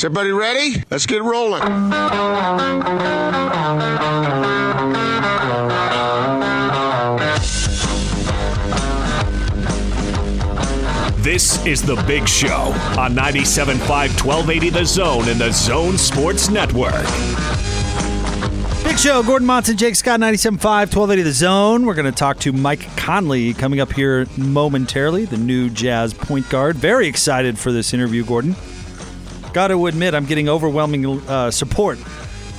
Is everybody ready? Let's get rolling. This is The Big Show on 97.5 1280 The Zone and The Zone Sports Network. Big Show, Gordon Monson, Jake Scott, 97.5, 1280 The Zone. We're going to talk to Mike Conley coming up here momentarily, the new Jazz point guard. Very excited for this interview, Gordon. Got to admit, I'm getting overwhelming uh, support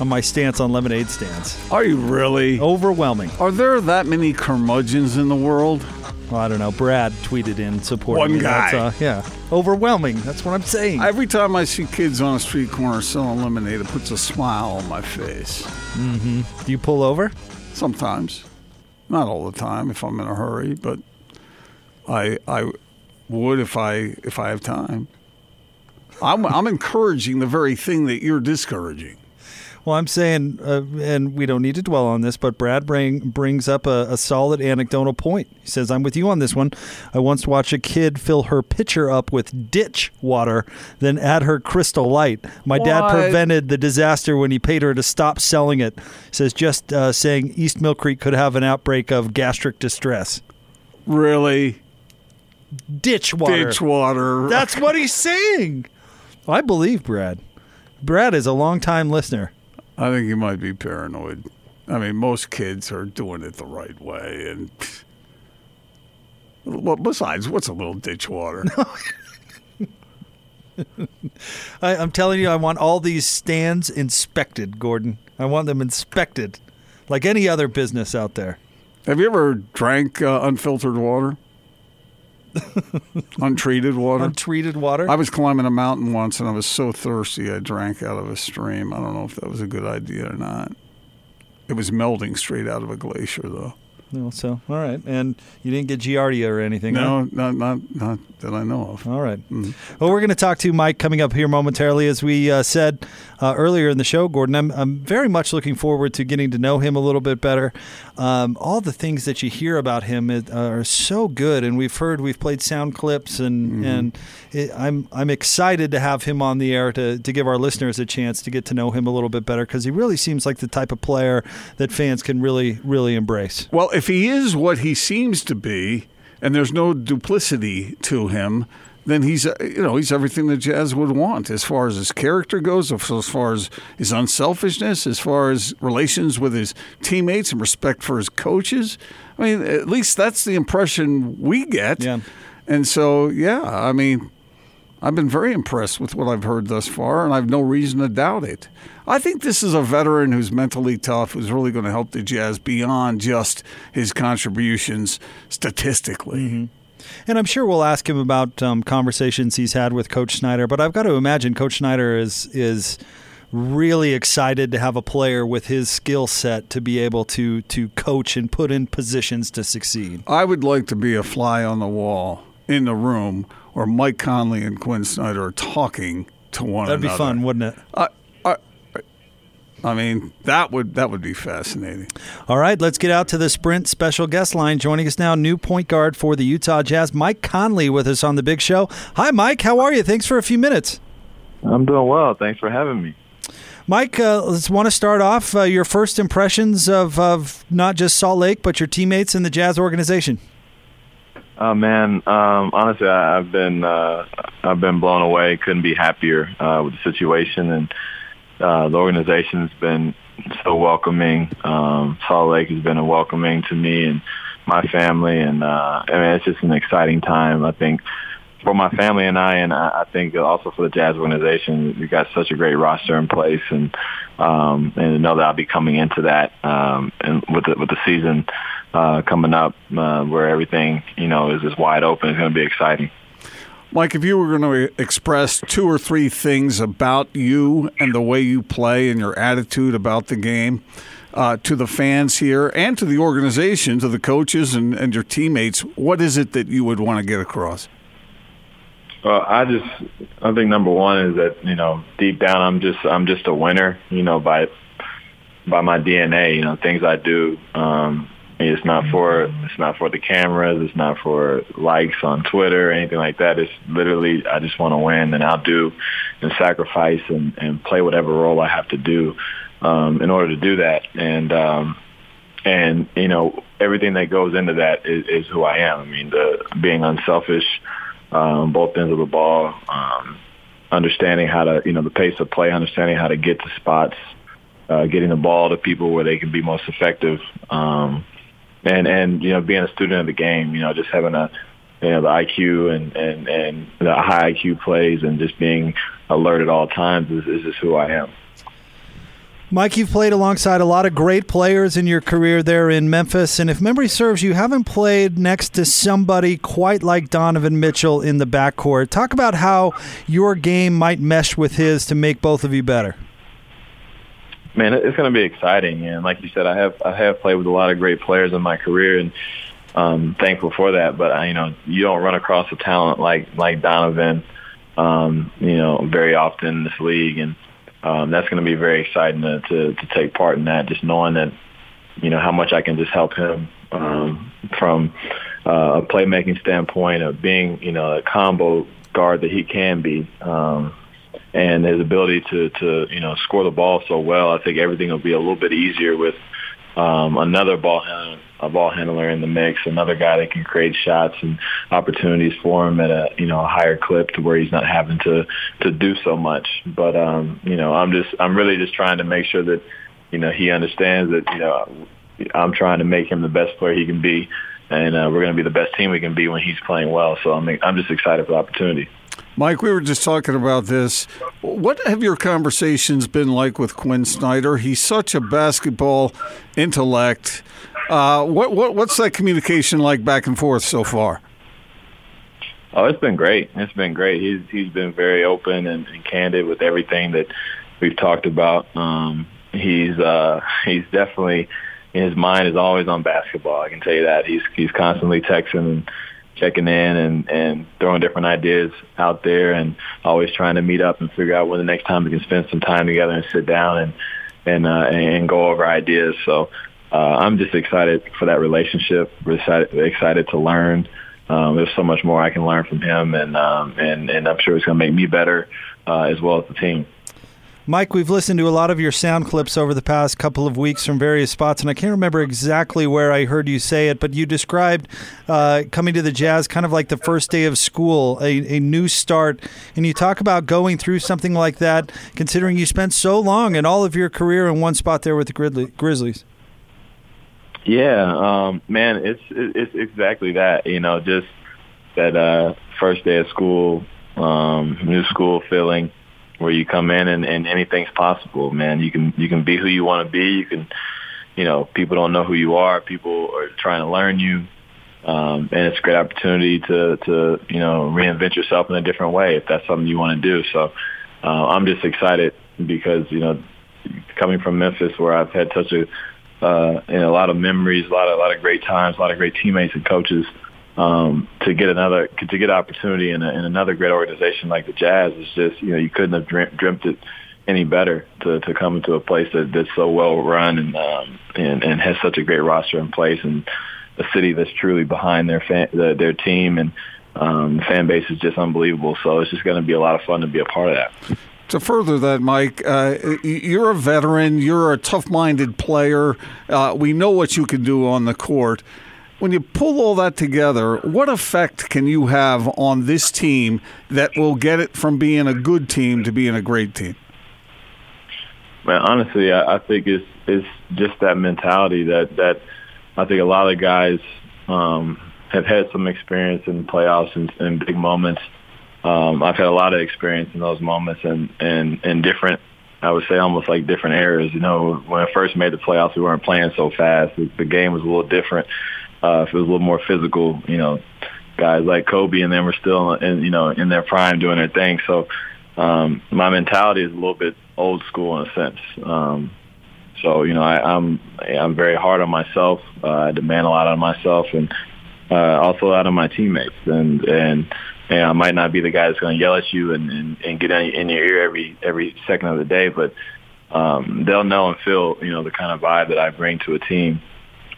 on my stance on lemonade stands. Are you really? Overwhelming. Are there that many curmudgeons in the world? Well, I don't know. Brad tweeted in support. One guy. Uh, yeah. Overwhelming. That's what I'm saying. Every time I see kids on a street corner selling lemonade, it puts a smile on my face. Do you pull over? Sometimes, not all the time if I'm in a hurry, but I I would if I if I have time. I'm I'm encouraging the very thing that you're discouraging. Well, I'm saying, uh, and we don't need to dwell on this, but Brad bring, brings up a, a solid anecdotal point. He says, I'm with you on this one. I once watched a kid fill her pitcher up with ditch water, then add her crystal light. My dad prevented the disaster when he paid her to stop selling it. He says, just uh, saying East Millcreek could have an outbreak of gastric distress. Really, Ditch water. ditch water. That's what he's saying. I believe Brad. Brad is a longtime listener. I think you might be paranoid. I mean, most kids are doing it the right way, and well, besides, what's a little ditch water? I, I'm telling you, I want all these stands inspected, Gordon. I want them inspected, like any other business out there. Have you ever drank uh, unfiltered water? Untreated water? Untreated water. I was climbing a mountain once and I was so thirsty I drank out of a stream. I don't know if that was a good idea or not. It was melting straight out of a glacier, though. No, so all right, and you didn't get giardia or anything. No, not not not that I know of. All right. Well, we're going to talk to Mike coming up here momentarily. As we uh, said uh, earlier in the show, Gordon, I'm, I'm very much looking forward to getting to know him a little bit better. Um, all the things that you hear about him are so good, and we've heard we've played sound clips, and and it, I'm I'm excited to have him on the air to to give our listeners a chance to get to know him a little bit better because he really seems like the type of player that fans can really really embrace. Well, if he is what he seems to be, and there's no duplicity to him, then he's uh, you know he's everything that Jazz would want as far as his character goes, as as far as his unselfishness, as far as relations with his teammates and respect for his coaches. I mean, at least that's the impression we get. Yeah. And so, yeah, I mean, I've been very impressed with what I've heard thus far, and I've no reason to doubt it. I think this is a veteran who's mentally tough, who's really going to help the Jazz beyond just his contributions statistically. And I'm sure we'll ask him about um, conversations he's had with Coach Snyder. But I've got to imagine Coach Snyder is is really excited to have a player with his skill set to be able to to coach and put in positions to succeed. I would like to be a fly on the wall in the room where Mike Conley and Quinn Snyder are talking to one another. That'd be fun, wouldn't it? I, I, I mean, that would that would be fascinating. All right, let's get out to the Sprint special guest line. Joining us now, new point guard for the Utah Jazz, Mike Conley, with us on the Big Show. Hi, Mike. How are you? Thanks for a few minutes. I'm doing well. Thanks for having me. Mike, uh, let's want to start off uh, your first impressions of, of not just Salt Lake, but your teammates in the Jazz organization. Oh man, um, honestly, I, I've been uh, I've been blown away. Couldn't be happier uh, with the situation, and uh, the organization's been so welcoming. Um, Salt Lake has been a welcoming to me and my family, and uh, I mean it's just an exciting time. I think for my family and I, and I, I think also for the Jazz organization, we got such a great roster in place, and um, and know that I'll be coming into that um, and with the, with the season uh, coming up, uh, where everything you know is is wide open, it's going to be exciting. Mike, if you were going to express two or three things about you and the way you play and your attitude about the game uh, to the fans here and to the organization, to the coaches and, and your teammates, what is it that you would want to get across? Well, I just I think number one is that you know deep down I'm just I'm just a winner. You know by by my DNA. You know things I do. Um, it's not for it's not for the cameras. It's not for likes on Twitter or anything like that. It's literally I just want to win, and I'll do and sacrifice and, and play whatever role I have to do um, in order to do that. And um, and you know everything that goes into that is, is who I am. I mean, the being unselfish, um, both ends of the ball, um, understanding how to you know the pace of play, understanding how to get to spots, uh, getting the ball to people where they can be most effective. Um, and and you know being a student of the game, you know just having a you know the IQ and and and the high IQ plays and just being alert at all times is, is just who I am. Mike, you've played alongside a lot of great players in your career there in Memphis, and if memory serves, you haven't played next to somebody quite like Donovan Mitchell in the backcourt. Talk about how your game might mesh with his to make both of you better. Man, it's going to be exciting, and like you said, I have I have played with a lot of great players in my career, and um, thankful for that. But uh, you know, you don't run across a talent like like Donovan, um, you know, very often in this league, and um, that's going to be very exciting to, to to take part in that. Just knowing that, you know, how much I can just help him um, from uh, a playmaking standpoint of being, you know, a combo guard that he can be. Um, and his ability to, to, you know, score the ball so well, I think everything will be a little bit easier with um, another ball a ball handler in the mix, another guy that can create shots and opportunities for him at a you know a higher clip to where he's not having to to do so much. But um, you know, I'm just I'm really just trying to make sure that you know he understands that you know I'm trying to make him the best player he can be, and uh, we're going to be the best team we can be when he's playing well. So I'm I'm just excited for the opportunity. Mike, we were just talking about this. What have your conversations been like with Quinn Snyder? He's such a basketball intellect. Uh, what, what what's that communication like back and forth so far? Oh, it's been great. It's been great. He's he's been very open and, and candid with everything that we've talked about. Um, he's uh, he's definitely his mind is always on basketball. I can tell you that. He's he's constantly texting and checking in and, and throwing different ideas out there and always trying to meet up and figure out when the next time we can spend some time together and sit down and and uh, and go over ideas. So uh, I'm just excited for that relationship. Excited, excited to learn. Um, there's so much more I can learn from him, and um, and and I'm sure it's going to make me better uh, as well as the team. Mike, we've listened to a lot of your sound clips over the past couple of weeks from various spots, and I can't remember exactly where I heard you say it, but you described uh, coming to the Jazz kind of like the first day of school, a, a new start. And you talk about going through something like that, considering you spent so long and all of your career in one spot there with the Grizzlies. Yeah, um, man, it's it's exactly that. You know, just that uh, first day of school, um, new school feeling where you come in and, and anything's possible, man. You can you can be who you want to be. You can, you know, people don't know who you are. People are trying to learn you, um, and it's a great opportunity to to you know reinvent yourself in a different way if that's something you want to do. So uh, I'm just excited because you know coming from Memphis where I've had such a uh, and a lot of memories, a lot of a lot of great times, a lot of great teammates and coaches um, to get another to get opportunity in, a, in another great organization like the Jazz is just you know you couldn't have dreamt, dreamt it any better to to come into a place that, that's so well run and um, and and has such a great roster in place and a city that's truly behind their fan, the, their team and um, the fan base is just unbelievable. So it's just going to be a lot of fun to be a part of that. To further that, Mike, uh, you're a veteran. You're a tough-minded player. Uh, we know what you can do on the court when you pull all that together, what effect can you have on this team that will get it from being a good team to being a great team? Man, honestly, I, I think it's it's just that mentality that that I think a lot of guys um, have had some experience in playoffs and, and big moments. Um, I've had a lot of experience in those moments and and and different. I would say almost like different eras. You know, when I first made the playoffs, we weren't playing so fast. The, the game was a little different uh, if it was a little more physical, you know, guys like Kobe and them were still in, you know, in their prime doing their thing. So, um, my mentality is a little bit old school in a sense. Um, so, you know, I, I'm, I'm very hard on myself. Uh, I demand a lot of myself and, uh, also out of my teammates and, and, and I might not be the guy that's going to yell at you and, and, and get in your ear every, every second of the day, but, um, they'll know and feel, you know, the kind of vibe that I bring to a team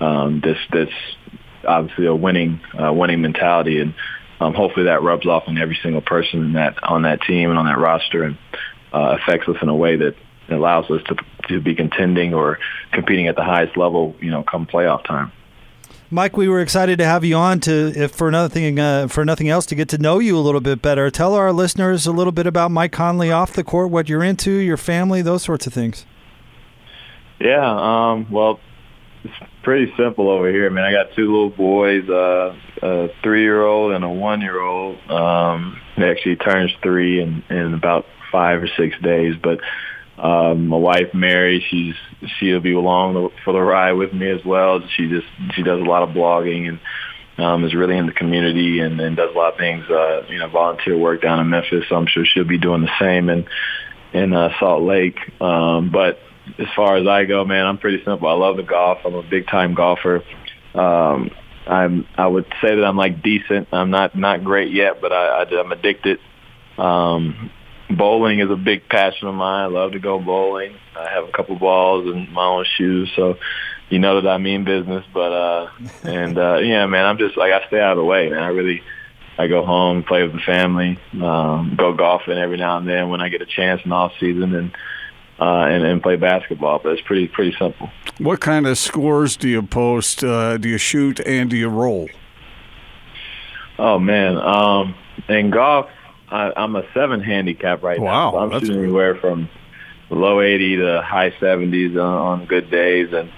um, this this obviously a winning uh, winning mentality, and um, hopefully that rubs off on every single person in that on that team and on that roster and uh, affects us in a way that allows us to to be contending or competing at the highest level, you know, come playoff time. Mike, we were excited to have you on to, if for nothing, uh, for nothing else, to get to know you a little bit better. Tell our listeners a little bit about Mike Conley off the court, what you're into, your family, those sorts of things. Yeah, um, well, it's pretty simple over here. I mean, I got two little boys, uh, a three-year-old and a one-year-old. Um, he actually turns three in, in about five or six days, but um, my wife Mary, she's she'll be along for the ride with me as well. She just she does a lot of blogging and um, is really in the community and, and does a lot of things, uh, you know, volunteer work down in Memphis. So I'm sure she'll be doing the same in in uh, Salt Lake. Um, but as far as I go, man, I'm pretty simple. I love the golf. I'm a big time golfer. Um, I'm I would say that I'm like decent. I'm not not great yet, but I, I I'm addicted. Um, bowling is a big passion of mine. I love to go bowling. I have a couple balls and my own shoes, so you know that I mean business. But uh and uh yeah, man, I'm just like I stay out of the way, man. I really I go home, play with the family, um, go golfing every now and then when I get a chance in off season and uh and, and play basketball. But it's pretty pretty simple. What kind of scores do you post? Uh, do you shoot and do you roll? Oh man, um, in golf, I, I'm a seven handicap right wow, now. So I'm shooting anywhere from low 80 to high 70s on, on good days, and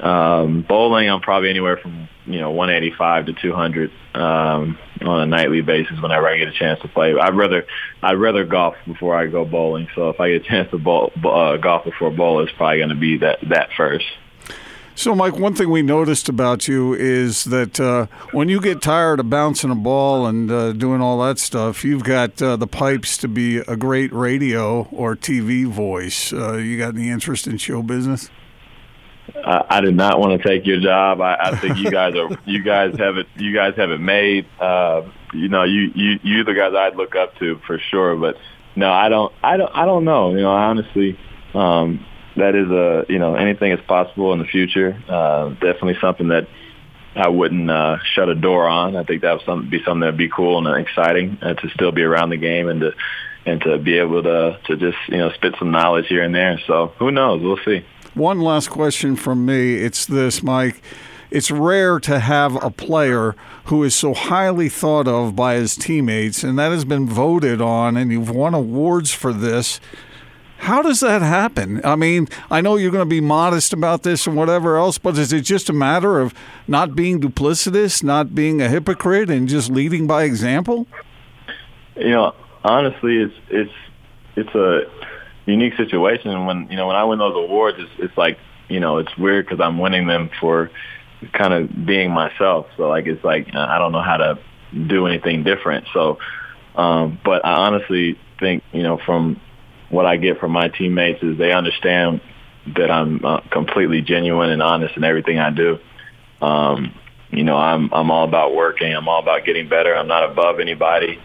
um, bowling I'm probably anywhere from you know 185 to 200 um, on a nightly basis whenever I get a chance to play. I'd rather I'd rather golf before I go bowling. So if I get a chance to bowl, uh, golf before bowl, it's probably going to be that that first. So, Mike, one thing we noticed about you is that uh, when you get tired of bouncing a ball and uh, doing all that stuff, you've got uh, the pipes to be a great radio or TV voice. Uh, you got any interest in show business? I, I did not want to take your job. I, I think you guys are you guys have it you guys have it made. Uh, you know, you you you the guys I'd look up to for sure. But no, I don't I don't I don't know. You know, honestly, um, that is a you know anything is possible in the future. Uh, definitely something that I wouldn't uh, shut a door on. I think that would some, be something that'd be cool and exciting uh, to still be around the game and to and to be able to to just you know spit some knowledge here and there. So who knows? We'll see. One last question from me. It's this, Mike. It's rare to have a player who is so highly thought of by his teammates, and that has been voted on, and you've won awards for this. How does that happen? I mean, I know you're going to be modest about this and whatever else, but is it just a matter of not being duplicitous, not being a hypocrite, and just leading by example? You know, honestly, it's it's it's a unique situation. When you know when I win those awards, it's, it's like you know it's weird because I'm winning them for kind of being myself. So like it's like I don't know how to do anything different. So, um, but I honestly think you know from what I get from my teammates is they understand that I'm uh, completely genuine and honest in everything I do. Um, you know, I'm I'm all about working. I'm all about getting better. I'm not above anybody.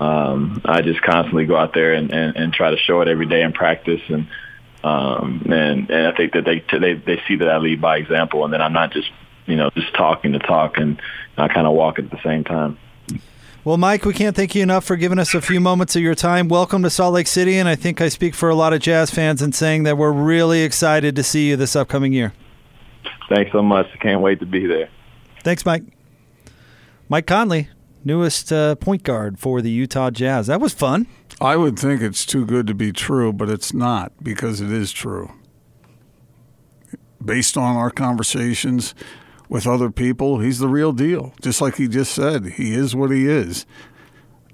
Um, I just constantly go out there and, and, and try to show it every day in practice, and um, and and I think that they they they see that I lead by example, and that I'm not just you know just talking to talk, and I kind of walk at the same time. Well, Mike, we can't thank you enough for giving us a few moments of your time. Welcome to Salt Lake City, and I think I speak for a lot of Jazz fans in saying that we're really excited to see you this upcoming year. Thanks so much. Can't wait to be there. Thanks, Mike. Mike Conley, newest uh, point guard for the Utah Jazz. That was fun. I would think it's too good to be true, but it's not because it is true. Based on our conversations with other people, he's the real deal. Just like he just said, he is what he is.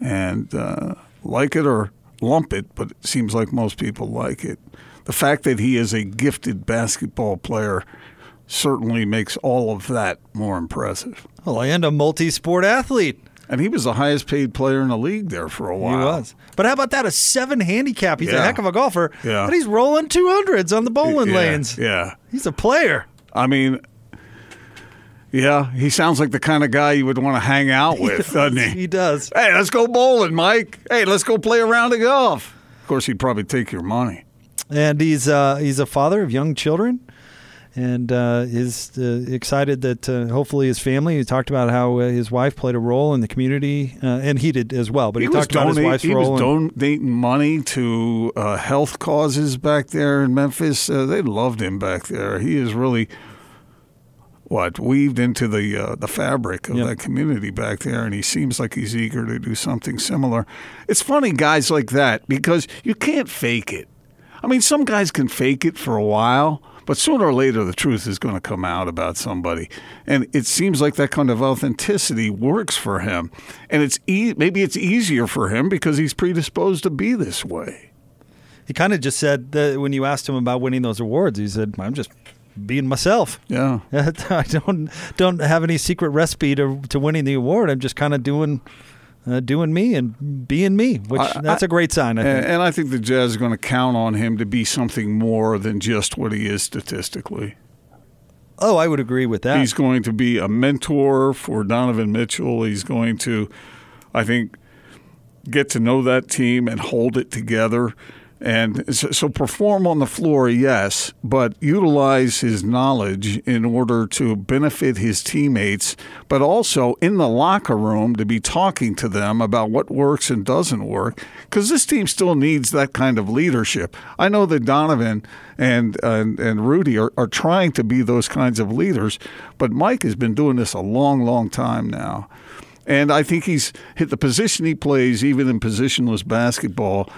And uh, like it or lump it, but it seems like most people like it. The fact that he is a gifted basketball player certainly makes all of that more impressive. Oh, and a multi-sport athlete. And he was the highest paid player in the league there for a while. He was. But how about that? A seven handicap. He's a heck of a golfer. Yeah. But he's rolling 200s on the bowling Yeah, lanes. Yeah. He's a player. I mean, yeah, he sounds like the kind of guy you would want to hang out with, doesn't he? He does. Hey, let's go bowling, Mike. Hey, let's go play a round of golf. Of course, he'd probably take your money. And he's uh, he's a father of young children. And uh, is uh, excited that uh, hopefully his family. He talked about how uh, his wife played a role in the community, uh, and he did as well. But he, was talked about his donate- wife's he role. was and- donating money to uh, health causes back there in Memphis. They loved him back there. He is really what weaved into the uh, the fabric of Yep. that community back there, and he seems like he's eager to do something similar. It's funny, guys like that, because you can't fake it. I mean, some guys can fake it for a while. But sooner or later, the truth is going to come out about somebody, and it seems like that kind of authenticity works for him. And it's e- maybe it's easier for him because he's predisposed to be this way. he kind of just said that when you asked him about winning those awards, he said, "I'm just being myself." Yeah. I don't don't have any secret recipe to to winning the award. I'm just kind of doing uh, doing me and being me, which I- that's a great sign. I And, think. and I think the Jazz is going to count on him to be something more than just what he is statistically. oh, I would agree with that. He's going to be a mentor for Donovan Mitchell. He's going to, I think, get to know that team and hold it together. And so, perform on the floor, yes, but utilize his knowledge in order to benefit his teammates, but also in the locker room to be talking to them about what works and doesn't work. Because this team still needs that kind of leadership. I know that Donovan and and, and Rudy are, are trying to be those kinds of leaders, but Mike has been doing this a long, long time now. And I think he's hit the position he plays, even in positionless basketball,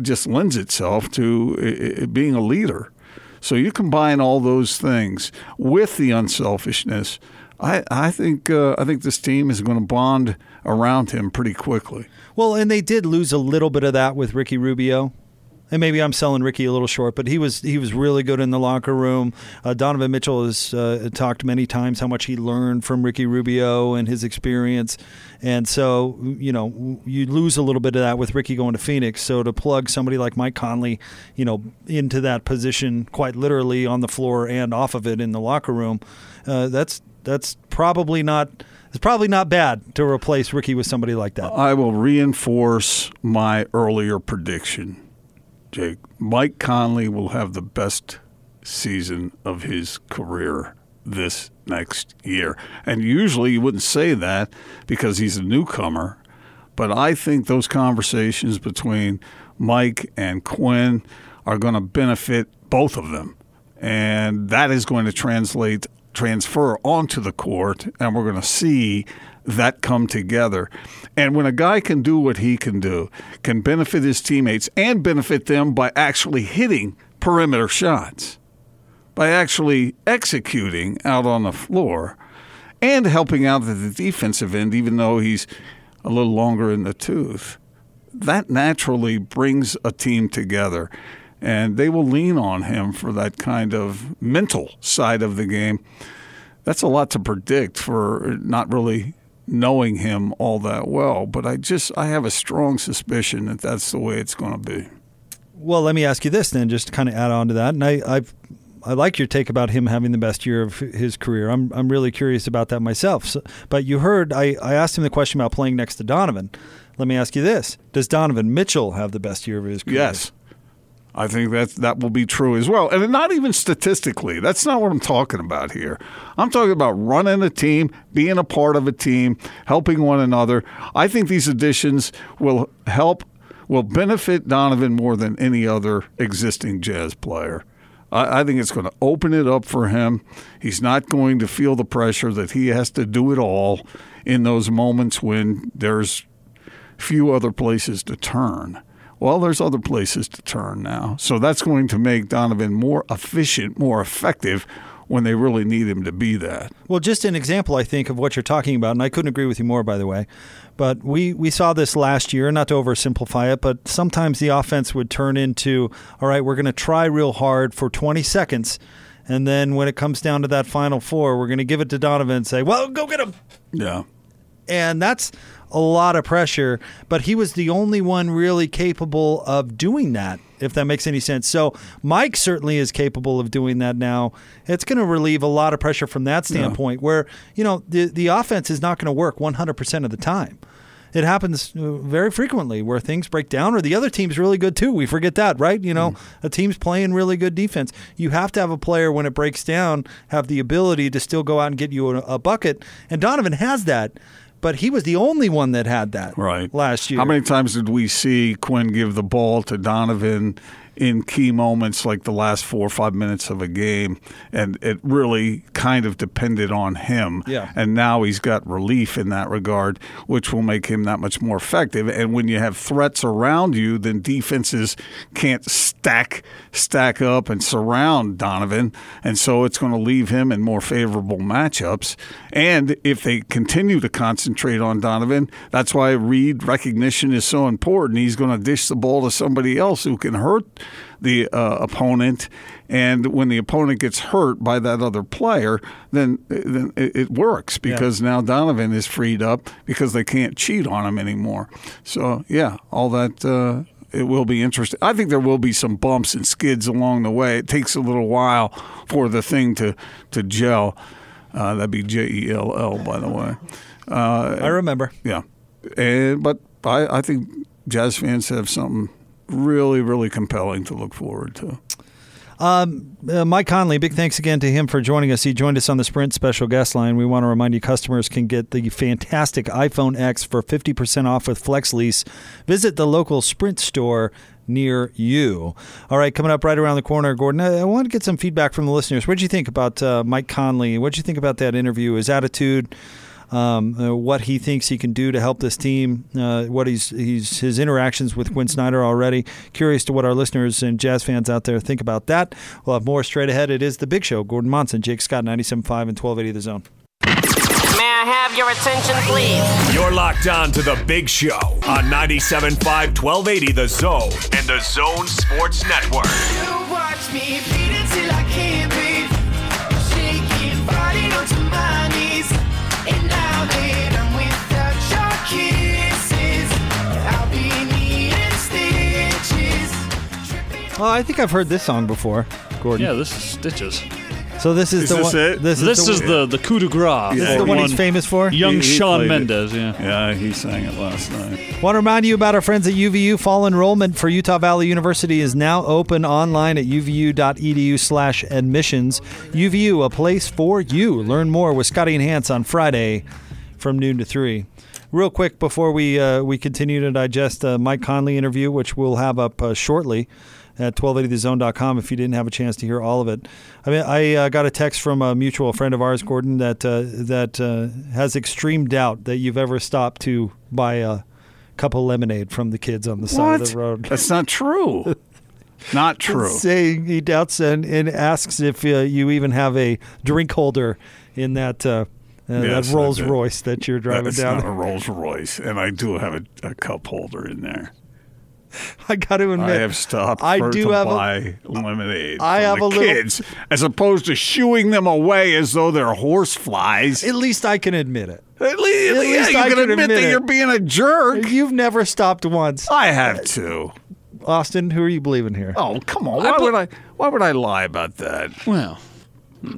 just lends itself to uh, being a leader. So you combine all those things with the unselfishness. I, I think uh, I think this team is going to bond around him pretty quickly. Well, and they did lose a little bit of that with Ricky Rubio. And maybe I'm selling Ricky a little short, but he was he was really good in the locker room. Uh, Donovan Mitchell has uh, talked many times how much he learned from Ricky Rubio and his experience, and so you know you lose a little bit of that with Ricky going to Phoenix. So to plug somebody like Mike Conley, you know, into that position quite literally on the floor and off of it in the locker room, uh, that's that's probably not it's probably not bad to replace Ricky with somebody like that. I will reinforce my earlier prediction, Jake. Mike Conley will have the best season of his career this next year. And usually you wouldn't say that because he's a newcomer, but I think those conversations between Mike and Quinn are going to benefit both of them. And that is going to translate transfer onto the court and we're going to see that come together. And when a guy can do what he can do, can benefit his teammates and benefit them by actually hitting perimeter shots, by actually executing out on the floor, and helping out at the defensive end, even though he's a little longer in the tooth, that naturally brings a team together. And they will lean on him for that kind of mental side of the game. That's a lot to predict for not really knowing him all that well, but I just I have a strong suspicion that that's the way it's going to be. Well, let me ask you this then, just to kind of add on to that. And I, I've, I like your take about him having the best year of his career. I'm, I'm really curious about that myself. So, but you heard, I, I asked him the question about playing next to Donovan. Let me ask you this: Does Donovan Mitchell have the best year of his career? Yes. I think that that will be true as well. And not even statistically. That's not what I'm talking about here. I'm talking about running a team, being a part of a team, helping one another. I think these additions will help will benefit Donovan more than any other existing jazz player. I, I think it's going to open it up for him. He's not going to feel the pressure that he has to do it all in those moments when there's few other places to turn. Well, there's other places to turn now. So that's going to make Donovan more efficient, more effective when they really need him to be that. Well, just an example, I think, of what you're talking about, and I couldn't agree with you more, by the way. But we, we saw this last year, not to oversimplify it, but sometimes the offense would turn into, all right, we're going to try real hard for 20 seconds. And then when it comes down to that final four, we're going to give it to Donovan and say, well, go get him. Yeah. And that's a lot of pressure, but he was the only one really capable of doing that, if that makes any sense. So Mike certainly is capable of doing that now. It's going to relieve a lot of pressure from that standpoint, where, you know, the, the offense is not going to work 100% of the time. It happens uh, very frequently where things break down, or the other team's really good too. We forget that, right? You know, a team's playing really good defense. You have to have a player when it breaks down have the ability to still go out and get you a, a bucket, and Donovan has that. But he was the only one that had that Right. last year. How many times did we see Quinn give the ball to Donovan in key moments like the last four or five minutes of a game? And it really kind of depended on him. Yeah. And now he's got relief in that regard, which will make him that much more effective. And when you have threats around you, then defenses can't stack stack up and surround Donovan. And so it's going to leave him in more favorable matchups. And if they continue to concentrate on Donovan, that's why read recognition is so important. He's going to dish the ball to somebody else who can hurt the uh, opponent. And when the opponent gets hurt by that other player, then then it, works because now Donovan is freed up because they can't cheat on him anymore. So yeah, all that. Uh, it will be interesting. I think there will be some bumps and skids along the way. It takes a little while for the thing to to gel. Uh, that'd be J E L L, by the way. Uh, I remember. yeah, and but I, I think Jazz fans have something really, really compelling to look forward to. Uh, Mike Conley, big thanks again to him for joining us. He joined us on the Sprint special guest line. We want to remind you customers can get the fantastic iPhone X for 50% off with Flex Lease. Visit the local Sprint store near you. All right, coming up right around the corner, Gordon, I, I want to get some feedback from the listeners. What did you think about uh, Mike Conley? What did you think about that interview, his attitude? Um, uh, what he thinks he can do to help this team, uh, what he's he's his interactions with Quinn Snyder already. Curious to what our listeners and jazz fans out there think about that. We'll have more straight ahead. It is the Big Show. Gordon Monson, Jake Scott, 97.5 and 1280 The Zone. May I have your attention, please? You're locked on to the Big Show on 97.5 1280 The Zone and The Zone Sports Network. Tripping Oh, I think I've heard this song before, Gordon. Yeah, this is Stitches. So this is Is the this one. it? This is This the, is the the coup de grace. this is the for one he's famous for. Young He- he Shawn played it. Mendes. Yeah. Yeah, he sang it last night. Want to remind you about our friends at UVU. Fall enrollment for Utah Valley University is now open online at uvu.edu slash admissions. UVU, a place for you. Learn more with Scotty and Hans on Friday from noon to 3. Real quick before we uh, we continue to digest uh, Mike Conley interview, which we'll have up uh, shortly at 1280thezone.com if you didn't have a chance to hear all of it. I mean, I uh, got a text from a mutual friend of ours, Gordon, that uh, that uh, has extreme doubt that you've ever stopped to buy a cup of lemonade from the kids on the side of the road. That's not true. not true. Saying he doubts and, and asks if uh, you even have a drink holder in that uh, uh, that Rolls Royce that you're driving That's down. not a Rolls Royce, and I do have a, a cup holder in there. I got to admit, I have stopped I do to have a- buy lemonade. I from have the a little- kids, as opposed to shooing them away as though they're horse flies. At least I can admit it. At least, at least you I can can admit, admit that it. you're being a jerk. You've never stopped once. I have to. Austin, who are you believing here? Oh come on! Why would I? Why would I lie about that? Well,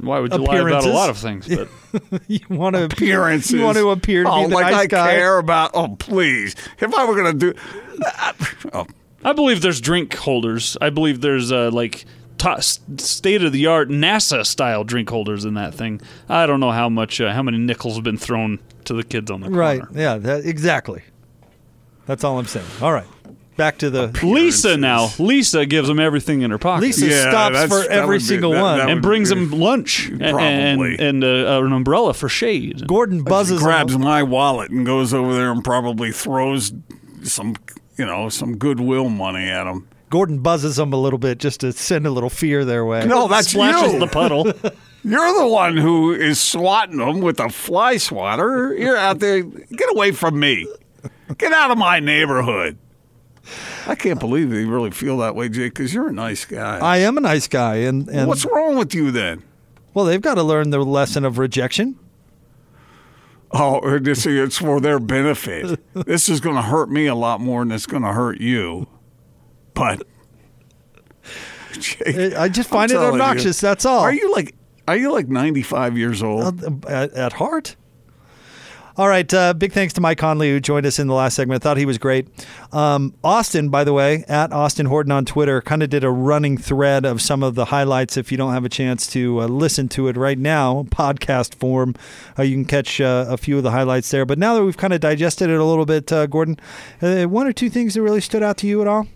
why would you lie about a lot of things? But you want to Appearances. You want to appear to oh, be the like nice I guy. care about. Oh please! If I were gonna do, oh, I believe there's drink holders. I believe there's uh, like state of the art NASA style drink holders in that thing. I don't know how much, uh, how many nickels have been thrown to the kids on the corner. Right. Yeah. That, exactly. That's all I'm saying. All right. Back to the Lisa now. Lisa gives them everything in her pocket. Lisa Yeah, stops for every would be- single that- one. that and brings be- them lunch and- Probably. and, and uh, an umbrella for shade. Gordon buzzes. grabs my wallet and goes over there and probably throws some, you know, some goodwill money at him. Gordon buzzes them a little bit just to send a little fear their way. No, that's Splashes you. the puddle. You're the one who is swatting them with a fly swatter. You're out there. Get away from me. Get out of my neighborhood. I can't believe you really feel that way, Jake, because you're a nice guy. I am a nice guy, and, and What's wrong with you then? well, they've got to learn the lesson of rejection. Oh, this, it's for their benefit. this is going to hurt me a lot more than it's going to hurt you. But Jake, I just I'm find it telling you, obnoxious. That's all. Are you like? Are you like 95 years old? Uh, at, at heart? All right. Uh, big thanks to Mike Conley who joined us in the last segment. I thought he was great. Um, Austin, by the way, at Austin Horton on Twitter, kind of did a running thread of some of the highlights. If you don't have a chance to uh, listen to it right now, podcast form, uh, you can catch uh, a few of the highlights there. But now that we've kind of digested it a little bit, uh, Gordon, uh, one or two things that really stood out to you at all?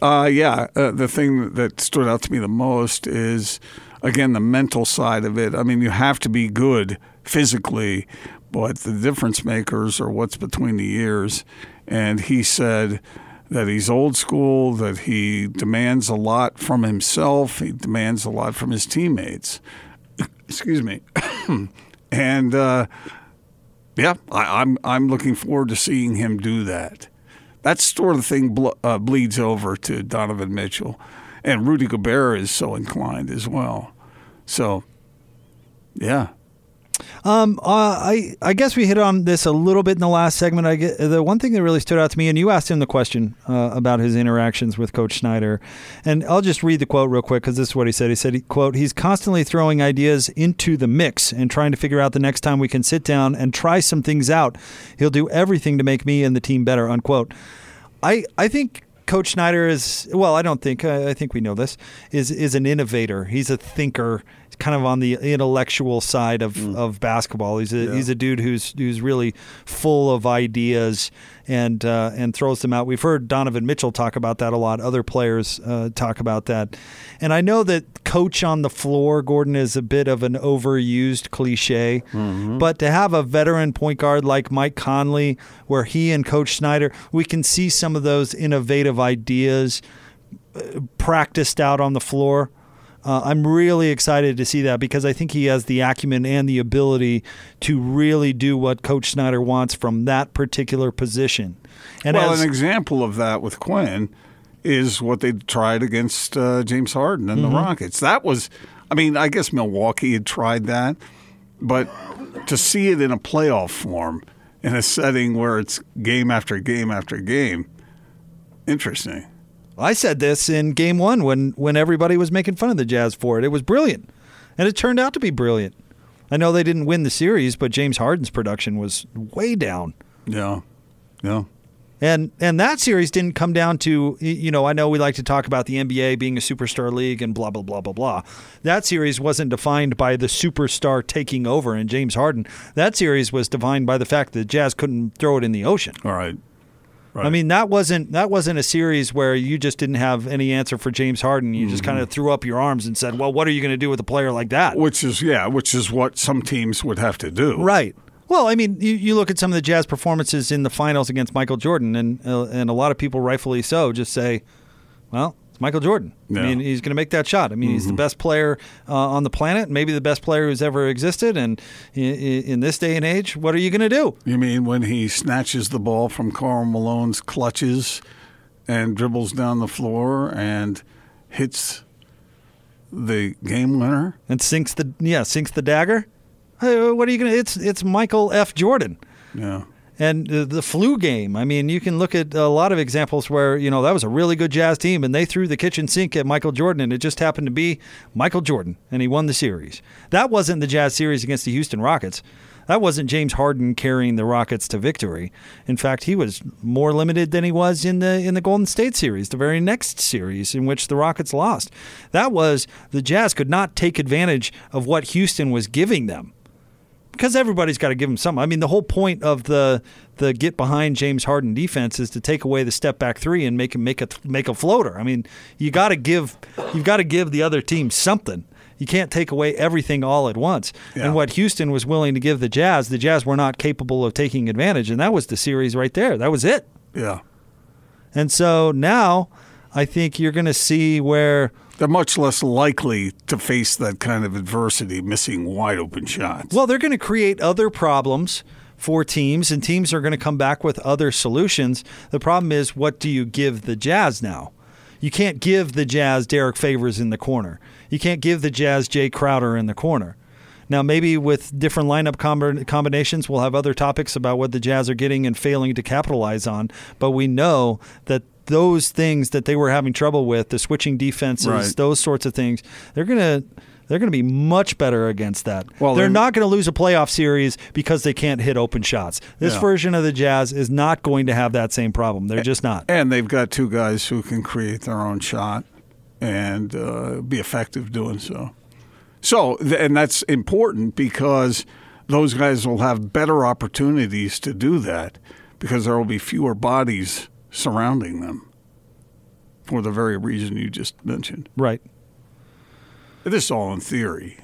Yeah, the thing that stood out to me the most is, again, the mental side of it. I mean, you have to be good physically, but the difference makers are what's between the ears. And he said that he's old school, that he demands a lot from himself, he demands a lot from his teammates. Excuse me. and uh, yeah, I, I'm I'm looking forward to seeing him do that. That sort of thing uh, bleeds over to Donovan Mitchell, and Rudy Gobert is so inclined as well. So, yeah, Um, uh, I I guess we hit on this a little bit in the last segment. I get the one thing that really stood out to me, and you asked him the question uh, about his interactions with Coach Snyder, and I'll just read the quote real quick because this is what he said. He said, "quote He's constantly throwing ideas into the mix and trying to figure out the next time we can sit down and try some things out. He'll do everything to make me and the team better." Unquote. I I think Coach Snyder is well. I don't think I, I think we know this is is an innovator. He's a thinker. Kind of on the intellectual side of, of basketball. He's a he's a dude who's who's really full of ideas and uh, and throws them out. We've heard Donovan Mitchell talk about that a lot. Other players uh, talk about that, and I know that coach on the floor, Gordon, is a bit of an overused cliche. But to have a veteran point guard like Mike Conley, where he and Coach Snyder, we can see some of those innovative ideas uh, practiced out on the floor. Uh, I'm really excited to see that because I think he has the acumen and the ability to really do what Coach Snyder wants from that particular position. And well, as, an example of that with Quinn is what they tried against uh, James Harden and the Rockets. That was, I mean, I guess Milwaukee had tried that, but to see it in a playoff form in a setting where it's game after game after game, interesting. I said this in game one when, when everybody was making fun of the Jazz for it. It was brilliant. And it turned out to be brilliant. I know they didn't win the series, but James Harden's production was way down. Yeah, yeah. And and that series didn't come down to you know I know we like to talk about the NBA being a superstar league and blah blah blah blah blah. That series wasn't defined by the superstar taking over and James Harden. That series was defined by the fact that the Jazz couldn't throw it in the ocean. All right. Right. I mean that wasn't that wasn't a series where you just didn't have any answer for James Harden. You just kind of threw up your arms and said, "Well, what are you going to do with a player like that?" Which is yeah, which is what some teams would have to do. Right. Well, I mean, you, you look at some of the Jazz performances in the finals against Michael Jordan, and uh, and a lot of people, rightfully so, just say, "Well, Michael Jordan. Yeah. Mm-hmm. I mean, he's going to make that shot. I mean, he's the best player uh, on the planet, maybe the best player who's ever existed. And in, in this day and age, what are you going to do? You mean when he snatches the ball from Karl Malone's clutches and dribbles down the floor and hits the game winner? And sinks the yeah sinks the dagger. Hey, what are you going to? It's it's Michael F. Jordan. Yeah. And the, flu game. I mean, you can look at a lot of examples where you know that was a really good Jazz team, and they threw the kitchen sink at Michael Jordan, and it just happened to be Michael Jordan, and he won the series. That wasn't the Jazz series against the Houston Rockets. That wasn't James Harden carrying the Rockets to victory. In fact, he was more limited than he was in the in the Golden State series, the very next series in which the Rockets lost. That was the Jazz could not take advantage of what Houston was giving them because everybody's got to give him some. I mean, the whole point of the the get behind James Harden defense is to take away the step back three and make him make a make a floater. I mean, you got to give you've got to give the other team something. You can't take away everything all at once. Yeah. And what Houston was willing to give the Jazz, the Jazz were not capable of taking advantage, and that was the series right there. That was it. Yeah. And so now, I think you're going to see where. They're much less likely to face that kind of adversity, missing wide open shots. Well, they're going to create other problems for teams, and teams are going to come back with other solutions. The problem is, what do you give the Jazz now? You can't give the Jazz Derrick Favors in the corner. You can't give the Jazz Jae Crowder in the corner. Now, maybe with different lineup combi- combinations, we'll have other topics about what the Jazz are getting and failing to capitalize on. But we know that those things that they were having trouble with, the switching defenses, Right. those sorts of things, they're going to They're going to be much better against that. Well, they're they're- not going to lose a playoff series because they can't hit open shots. This Yeah. version of the Jazz is not going to have that same problem. They're just not. And they've got two guys who can create their own shot and uh, be effective doing so. So, and that's important because those guys will have better opportunities to do that because there will be fewer bodies surrounding them for the very reason you just mentioned. Right. This is all in theory.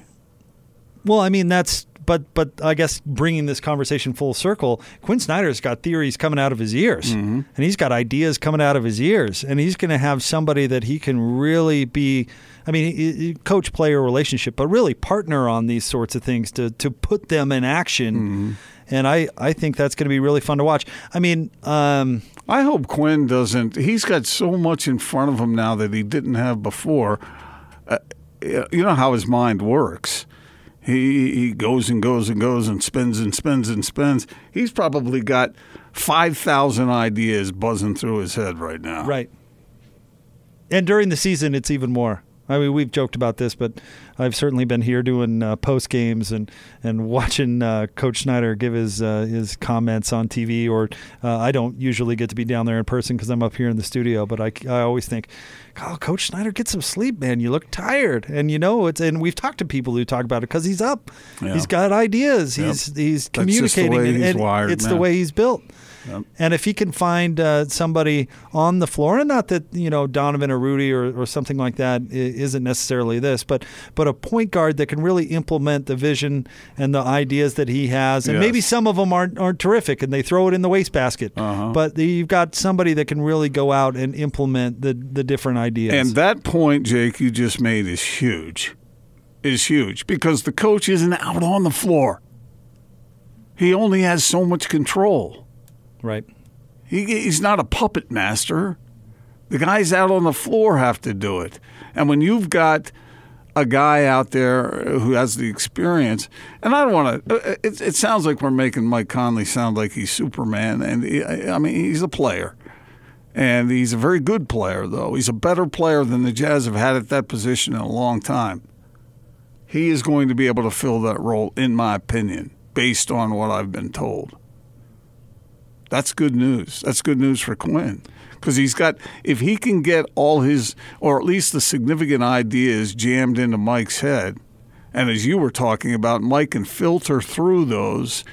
Well, I mean that's but but I guess bringing this conversation full circle, Quinn Snyder's got theories coming out of his ears, mm-hmm. and he's got ideas coming out of his ears, and he's going to have somebody that he can really be. I mean, coach player relationship, but really partner on these sorts of things to to put them in action. Mm-hmm. And I, I think that's going to be really fun to watch. I mean, um, I hope Quinn doesn't. He's got so much in front of him now that he didn't have before. Uh, you know how his mind works. He he goes and goes and goes and spins and spins and spins. He's probably got five thousand ideas buzzing through his head right now. Right. And during the season, it's even more. I mean, we've joked about this, but I've certainly been here doing uh, post games and and watching uh, Coach Snyder give his uh, his comments on TV. Or uh, I don't usually get to be down there in person because I'm up here in the studio. But I, I always think, oh, Coach Snyder, get some sleep, man. You look tired, and you know it's. And we've talked to people who talk about it because he's up. Yeah. He's got ideas. Yep. He's he's That's just the communicating. way and- he's and wired, it's the way he's built. Yep. And if he can find uh, somebody on the floor, and not that you know Donovan or Rudy or, or something like that isn't necessarily this, but but a point guard that can really implement the vision and the ideas that he has, and Yes. maybe some of them aren't aren't terrific, and they throw it in the wastebasket. Uh-huh. But you've got somebody that can really go out and implement the the different ideas. And that point, Jake, you just made is huge. Is huge because the coach isn't out on the floor. He only has so much control. Right. He, he's not a puppet master. The guys out on the floor have to do it. And when you've got a guy out there who has the experience, and I don't want to, uh, uh, it, it sounds like we're making Mike Conley sound like he's Superman. And he, I mean, he's a player. And he's a very good player, though. He's a better player than the Jazz have had at that position in a long time. He is going to be able to fill that role, in my opinion, based on what I've been told. That's good news. That's good news for Quinn. Because he's got, if he can get all his, or at least the significant ideas jammed into Mike's head, and as you were talking about, Mike can filter through those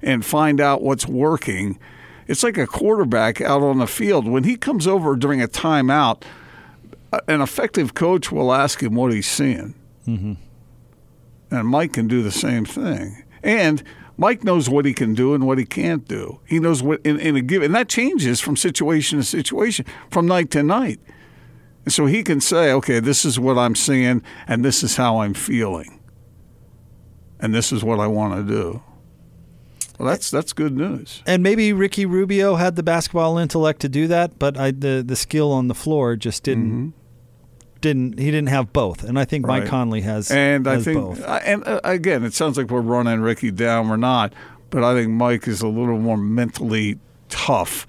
and find out what's working. It's like a quarterback out on the field. When he comes over during a timeout, an effective coach will ask him what he's seeing. Mm-hmm. And Mike can do the same thing. And Mike knows what he can do and what he can't do. He knows what in, in a given, and that changes from situation to situation, from night to night. And so he can say, okay, this is what I'm seeing, and this is how I'm feeling, and this is what I want to do. Well, that's that's good news. And maybe Ricky Rubio had the basketball intellect to do that, but I, the the skill on the floor just didn't mm-hmm. Didn't he didn't have both. And I think Mike Mm-hmm. Conley has And I think, both. And uh, again, it sounds like we're running Ricky down. We're not, but I think Mike is a little more mentally tough,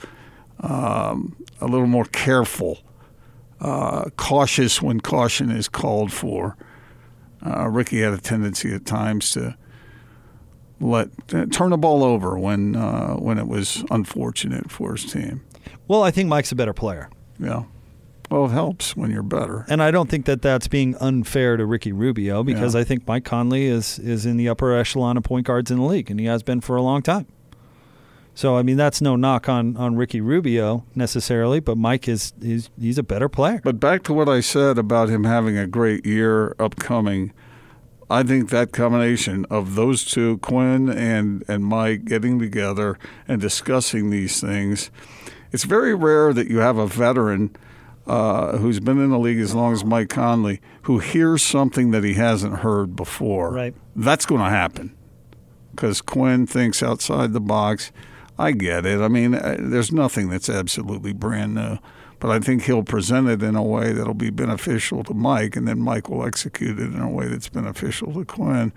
um, a little more careful, uh, cautious when caution is called for. Uh, Ricky had a tendency at times to let uh, turn the ball over when uh, when it was unfortunate for his team. Well, I think Mike's a better player. Yeah, well, it helps when you're better. And I don't think that that's being unfair to Ricky Rubio because Yeah. I think Mike Conley is is in the upper echelon of point guards in the league, and he has been for a long time. So I mean, that's no knock on, on Ricky Rubio necessarily, but Mike is he's, he's a better player. But back to what I said about him having a great year upcoming, I think that combination of those two, Quinn and, and Mike, getting together and discussing these things, it's very rare that you have a veteran uh, who's been in the league as long as Mike Conley who hears something that he hasn't heard before. Right. That's going to happen because Quinn thinks outside the box. I get it. I mean, uh, there's nothing that's absolutely brand new, but I think he'll present it in a way that'll be beneficial to Mike, and then Mike will execute it in a way that's beneficial to Quinn.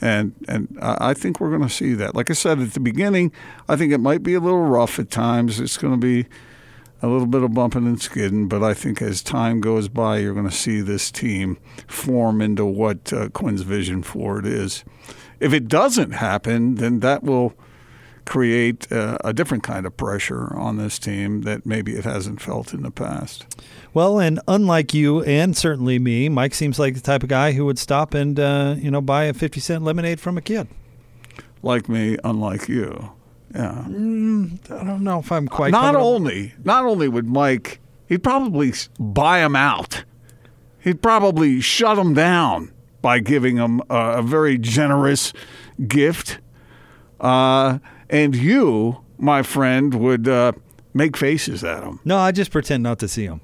And and I I think we're going to see that. Like I said at the beginning, I think it might be a little rough at times. It's going to be a little bit of bumping and skidding, but I think as time goes by, you're going to see this team form into what uh, Quinn's vision for it is. If it doesn't happen, then that will create uh, a different kind of pressure on this team that maybe it hasn't felt in the past. Well, and unlike you and certainly me, Mike seems like the type of guy who would stop and uh, you know buy a fifty cent lemonade from a kid. Like me, unlike you. Yeah. I don't know if I'm quite. not comfortable. only not only would Mike, he'd probably buy him out. He'd probably shut him down by giving him a, a very generous gift. Uh, and you, my friend, would uh, make faces at him. No, I just pretend not to see him.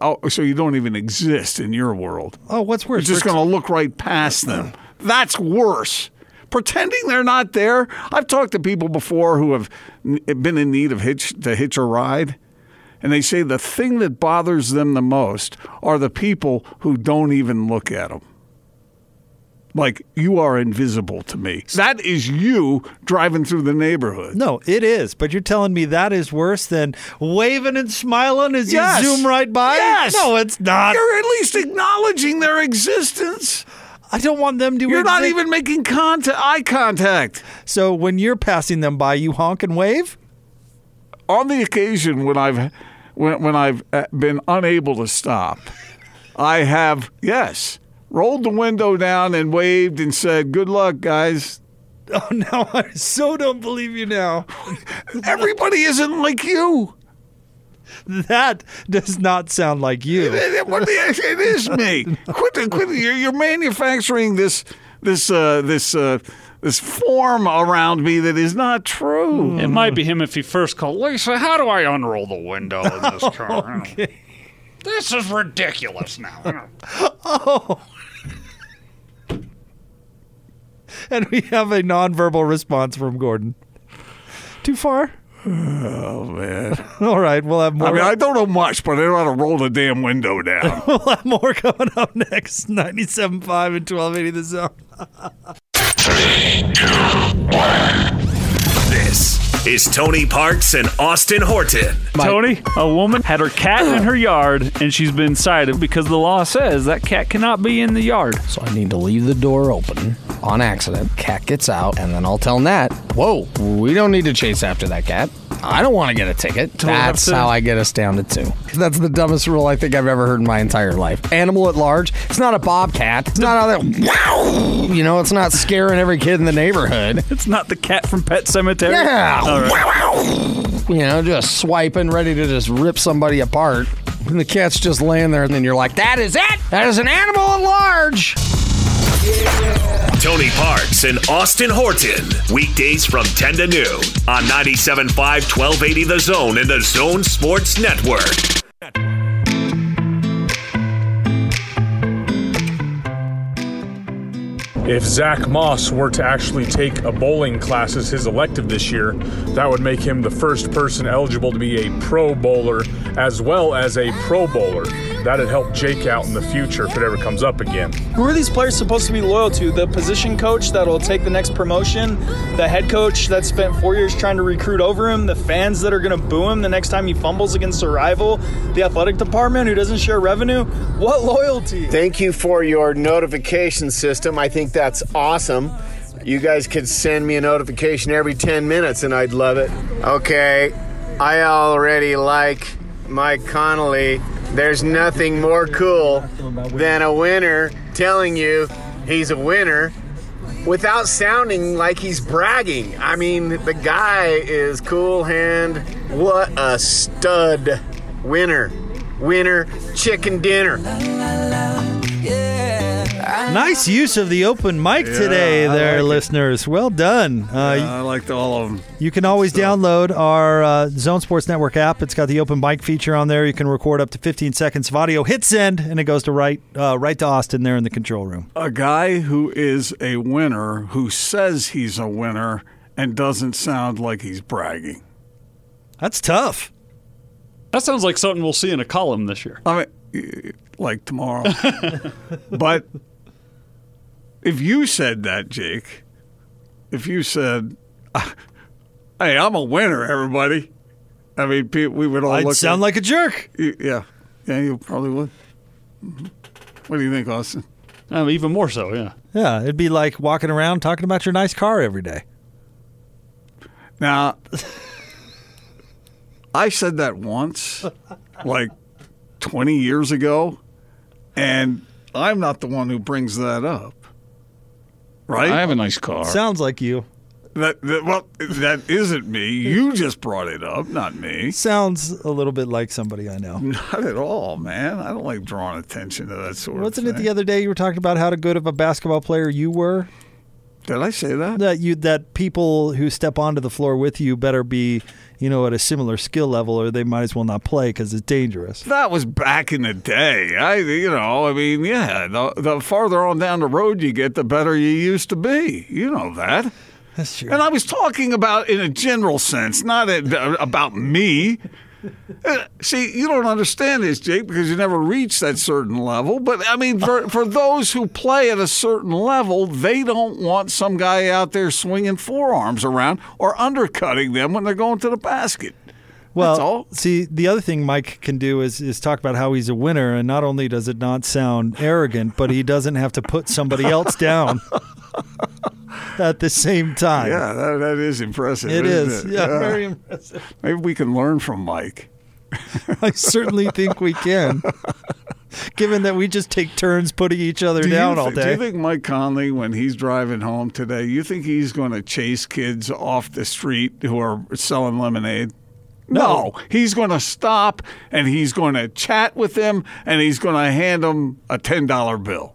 Oh, so you don't even exist in your world. Oh, what's worse? You're just going to look right past them. That's worse. Pretending they're not there. I've talked to people before who have been in need of hitch to hitch a ride, and they say the thing that bothers them the most are the people who don't even look at them. Like you are invisible to me. That is you driving through the neighborhood. No, it is. But you're telling me that is worse than waving and smiling as Yes. you zoom right by? Yes. No, it's not. You're at least acknowledging their existence. I don't want them to. You're not even making contact, eye contact. So when you're passing them by, you honk and wave. on the occasion when I've when, when I've uh, been unable to stop, I have yes rolled the window down and waved and said, "Good luck, guys." Oh no, I so don't believe you now. Everybody isn't like you. That does not sound like you. It, it- it is me. Quit, quit. You're, you're manufacturing this this uh, this uh, this form around me that is not true. It might be him if he first called Lisa. How do I unroll the window in this car? This is ridiculous now. oh. And we have a nonverbal response from Gordon. Too far? Oh man. All right, we'll have more. I mean, I don't know much, but I know how to roll the damn window down. we'll have more coming up next. 97.5 and 1280 the zone. Three, two, one. This is Tony Parks and Austin Horton. Tony, a woman had her cat in her yard and she's been cited because the law says that cat cannot be in the yard. So I need to leave the door open on accident. Cat gets out, and then I'll tell Nat, whoa, we don't need to chase after that cat. I don't want to get a ticket. we That's how I get us down to two. That's the dumbest rule I think I've ever heard in my entire life. Animal at large, it's not a bobcat. It's not out there, wow, you know, it's not scaring every kid in the neighborhood. It's not the cat from Pet Sematary. Yeah. All right. You know, just swiping, ready to just rip somebody apart. And the cat's just laying there, and then you're like, that is it! That is an animal at large! Tony Parks and Austin Horton. Weekdays from 10 to noon on 97.5 1280 The Zone and the Zone Sports Network. If Zack Moss were to actually take a bowling class as his elective this year, that would make him the first person eligible to be a pro bowler as well as a pro bowler. That'd help Jake out in the future if it ever comes up again. Who are these players supposed to be loyal to? The position coach that'll take the next promotion, the head coach that spent four years trying to recruit over him, the fans that are going to boo him the next time he fumbles against a rival, the athletic department who doesn't share revenue. What loyalty? Thank you for your notification system. I think that's awesome. You guys could send me a notification every 10 minutes and I'd love it. Okay, I already like Mike Conley. There's nothing more cool than a winner telling you he's a winner without sounding like he's bragging. I mean, the guy is cool hand. What a stud winner. Winner chicken dinner. Nice use of the open mic today, I there, like it. listeners. Well done. Uh, I liked all of them. You can always download our uh, Zone Sports Network app. It's got the open mic feature on there. You can record up to 15 seconds of audio. Hit send, and it goes to right, uh, right to Austin there in the control room. A guy who is a winner who says he's a winner and doesn't sound like he's bragging. That's tough. That sounds like something we'll see in a column this year. I mean, like tomorrow. but if you said that, Jake, if you said, "Hey, I'm a winner, everybody," I mean, we would all I'd look sound at- like a jerk. Yeah, yeah, you probably would. What do you think, Austin? Um, even more so, yeah. Yeah, it'd be like walking around talking about your nice car every day. Now, I said that once, like 20 years ago, and I'm not the one who brings that up. Right? I have a nice car. Sounds like you. That, that well, that isn't me. You just brought it up, not me. Sounds a little bit like somebody I know. Not at all, man. I don't like drawing attention to that sort Wasn't of thing. Wasn't it the other day you were talking about how good of a basketball player you were? Did I say that? That you that people who step onto the floor with you better be, you know, at a similar skill level, or they might as well not play because it's dangerous. That was back in the day. I, you know, I mean, yeah. The, the farther on down the road you get, the better you used to be. You know that. That's true. And I was talking about in a general sense, not a, about me. Uh, See, you don't understand this, Jake, because you never reached that certain level. But I mean, for, for those who play at a certain level, they don't want some guy out there swinging forearms around or undercutting them when they're going to the basket. Well, see, the other thing Mike can do is is talk about how he's a winner, and not only does it not sound arrogant, but he doesn't have to put somebody else down at the same time. Yeah, that, that is impressive. It is. Yeah, very impressive. Maybe we can learn from Mike. I certainly think we can. Given that we just take turns putting each other Do down thi- all day. Do you think Mike Conley, when he's driving home today, you think he's going to chase kids off the street who are selling lemonade? No, he's going to stop and he's going to chat with them and he's going to hand them a ten dollar bill.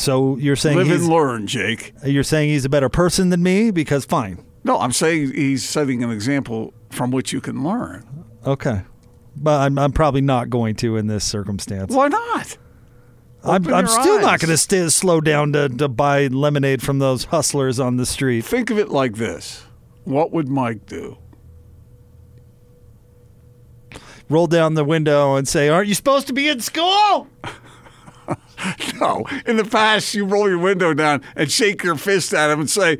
So you're saying Live he's, and learn, Jake. you're saying he's a better person than me because fine. No, I'm saying he's setting an example from which you can learn. Okay. But I'm, I'm probably not going to in this circumstance. Why not? I'm, I'm your still not going to stay slow down to, to buy lemonade from those hustlers on the street. Think of it like this: What would Mike do? Roll down the window and say, "Aren't you supposed to be in school?" No, in the past, you roll your window down and shake your fist at him and say,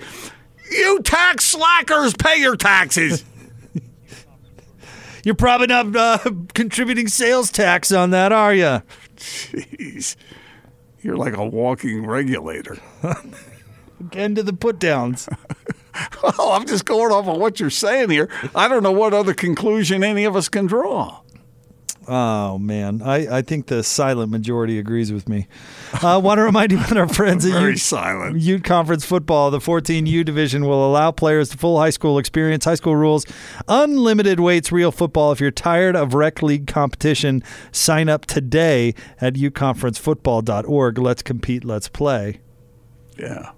"You tax slackers, pay your taxes." You're probably not uh, contributing sales tax on that, are you? Jeez, you're like a walking regulator. Again to the put downs. Well, I'm just going off of what you're saying here. I don't know what other conclusion any of us can draw. Oh man, I, I think the silent majority agrees with me. I uh, want to remind you about our friends at Ute, silent. Ute Conference Football. The 14U division will allow players to full high school experience, high school rules, unlimited weights, real football. If you're tired of rec league competition, sign up today at uconferencefootball.org. Let's compete, let's play. Yeah.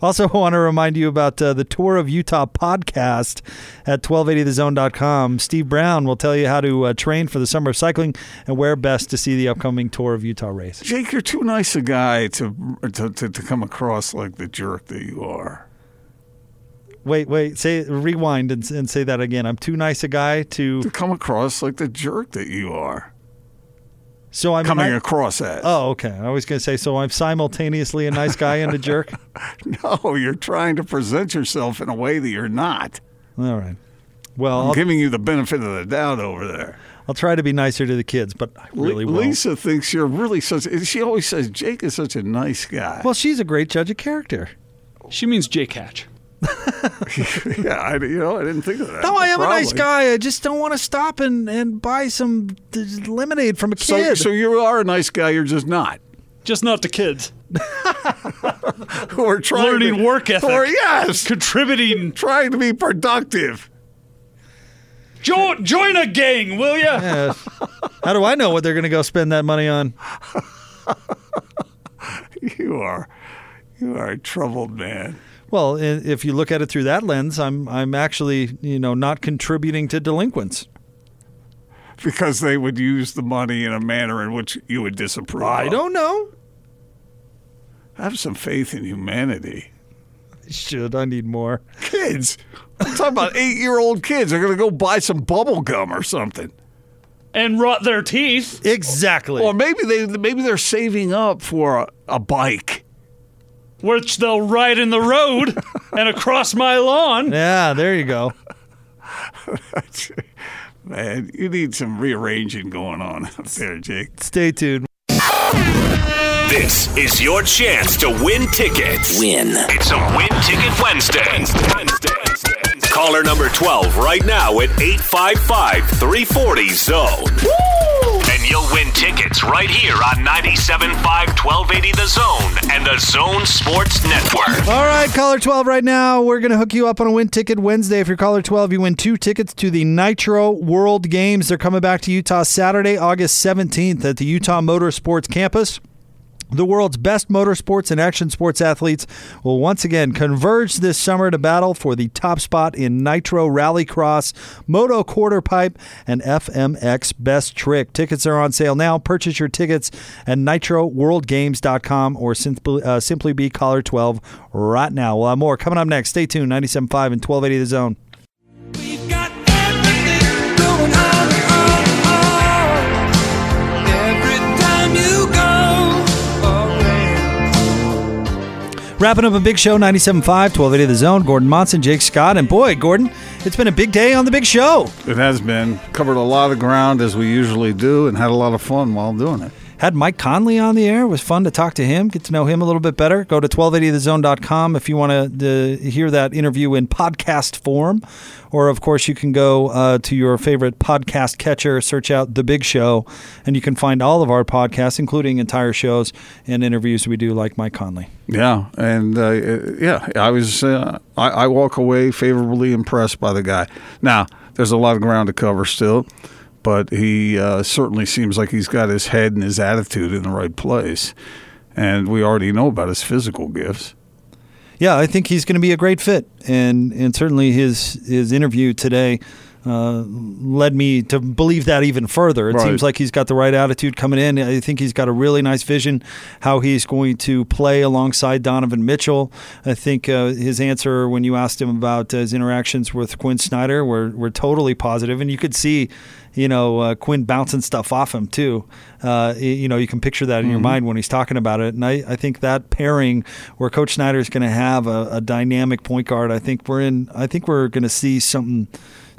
Also, I want to remind you about uh, the Tour of Utah podcast at 1280thezone.com. Steve Brown will tell you how to uh, train for the summer of cycling and where best to see the upcoming Tour of Utah race. Jake, you're too nice a guy to to, to, to come across like the jerk that you are. Wait, wait, say rewind and, and say that again. I'm too nice a guy to. To come across like the jerk that you are. So I'm coming not- across as. Oh, okay. I was going to say, so I'm simultaneously a nice guy and a jerk. No, you're trying to present yourself in a way that you're not. All right. Well, I'm I'll, giving you the benefit of the doubt over there. I'll try to be nicer to the kids, but I really Le- won't. Lisa thinks you're really such. She always says Jake is such a nice guy. Well, she's a great judge of character. She means Jake Hatch. yeah, I, you know, I didn't think of that. No, I am a nice guy. I just don't want to stop and, and buy some lemonade from a kid. so you are a nice guy. You're just not. Just not to kids. Who are trying Learning to, work ethic. Or yes, Contributing. trying to be productive. Jo- join a gang, will you? Yes. How do I know what they're going to go spend that money on? You are, you are a troubled man. Well, if you look at it through that lens, I'm I'm actually you know not contributing to delinquents. Because they would use the money in a manner in which you would disapprove. I of. don't know. have some faith in humanity. Should I need more? Kids, I'm talking about eight-year-old kids. They're going to go buy some bubble gum or something. And rot their teeth. Exactly. Or maybe they maybe they're saving up for a, a bike. Which they'll ride in the road. and across my lawn. Yeah, there you go. Man, you need some rearranging going on up there, Jake. Stay tuned. This is your chance to win tickets. Win. It's a Win Ticket Wednesday. Caller number 12 right now at 855 340 Zone. And you'll win tickets right here on 97.5 1280 The Zone and the Zone Sports Network. All right, caller 12 right now. We're going to hook you up on a win ticket Wednesday. If you're caller 12, you win two tickets to the Nitro World Games. They're coming back to Utah Saturday, August 17th at the Utah Motorsports Campus. The world's best motorsports and action sports athletes will once again converge this summer to battle for the top spot in Nitro Rallycross, Moto Quarter Pipe, and FMX Best Trick. Tickets are on sale now. Purchase your tickets at NitroWorldGames.com or simply, uh, simply be caller 12 right now. We'll have more coming up next. Stay tuned. 97.5 and 1280 The Zone. Wrapping up a big show, 97.5, 1280 The Zone. Gordon Monson, Jake Scott. And boy, Gordon, it's been a big day on the big show. It has been. Covered a lot of ground as we usually do and had a lot of fun while doing it. Had Mike Conley on the air. It was fun to talk to him, get to know him a little bit better. Go to 1280thezone.com if you want to hear that interview in podcast form. Or, of course, you can go uh, to your favorite podcast catcher, search out The Big Show, and you can find all of our podcasts, including entire shows and interviews we do, like Mike Conley. Yeah, and uh, yeah, I was uh, I, I walk away favorably impressed by the guy. Now, there's a lot of ground to cover still, but he uh, certainly seems like he's got his head and his attitude in the right place, and we already know about his physical gifts. Yeah, I think he's going to be a great fit, and and certainly his his interview today. Uh, led me to believe that even further. It Right. seems like he's got the right attitude coming in. I think he's got a really nice vision how he's going to play alongside Donovan Mitchell. I think uh, his answer when you asked him about uh, his interactions with Quinn Snyder were, were totally positive, and you could see, you know, uh, Quinn bouncing stuff off him too. Uh, you know, you can picture that in your Mhm. mind when he's talking about it, and I, I think that pairing where Coach Snyder is going to have a, a dynamic point guard, I think we're in. I think we're going to see something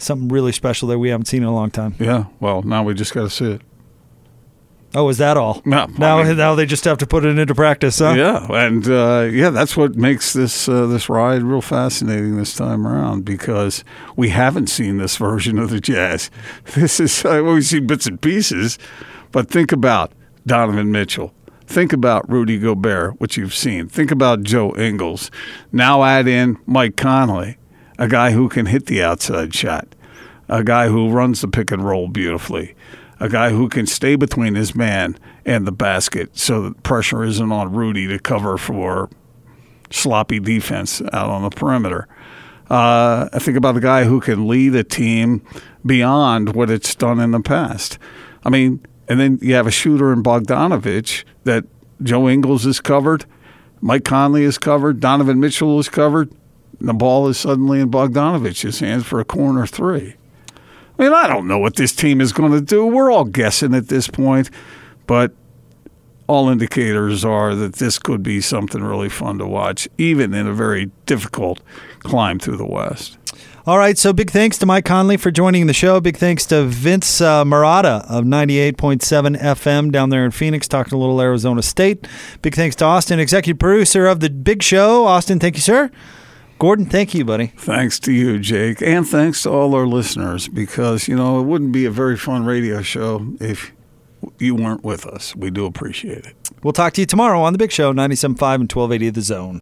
something really special that we haven't seen in a long time. Yeah, well, now we just got to see it. Oh, is that all? No, now, I mean- now they just have to put it into practice, huh? Yeah, and uh, yeah, that's what makes this uh, this ride real fascinating this time around because we haven't seen this version of the Jazz. This is uh, we've seen bits and pieces, but think about Donovan Mitchell. Think about Rudy Gobert, which you've seen. Think about Joe Ingles. Now add in Mike Conley, a guy who can hit the outside shot, a guy who runs the pick and roll beautifully, a guy who can stay between his man and the basket so that pressure isn't on Rudy to cover for sloppy defense out on the perimeter. Uh, I think about a guy who can lead a team beyond what it's done in the past. I mean, and then you have a shooter in Bogdanovich that Joe Ingles is covered, Mike Conley is covered, Donovan Mitchell is covered. And the ball is suddenly in Bogdanovich's hands for a corner three. I mean, I don't know what this team is going to do. We're all guessing at this point, but all indicators are that this could be something really fun to watch, even in a very difficult climb through the West. All right, so big thanks to Mike Conley for joining the show. Big thanks to Vince uh, Marotta of 98.7 FM down there in Phoenix, talking a little Arizona State. Big thanks to Austin, executive producer of The Big Show. Austin, thank you, sir. Gordon, thank you, buddy. Thanks to you, Jake, and thanks to all our listeners because, you know, it wouldn't be a very fun radio show if you weren't with us. We do appreciate it. We'll talk to you tomorrow on The Big Show, 97.5 and 1280 The Zone.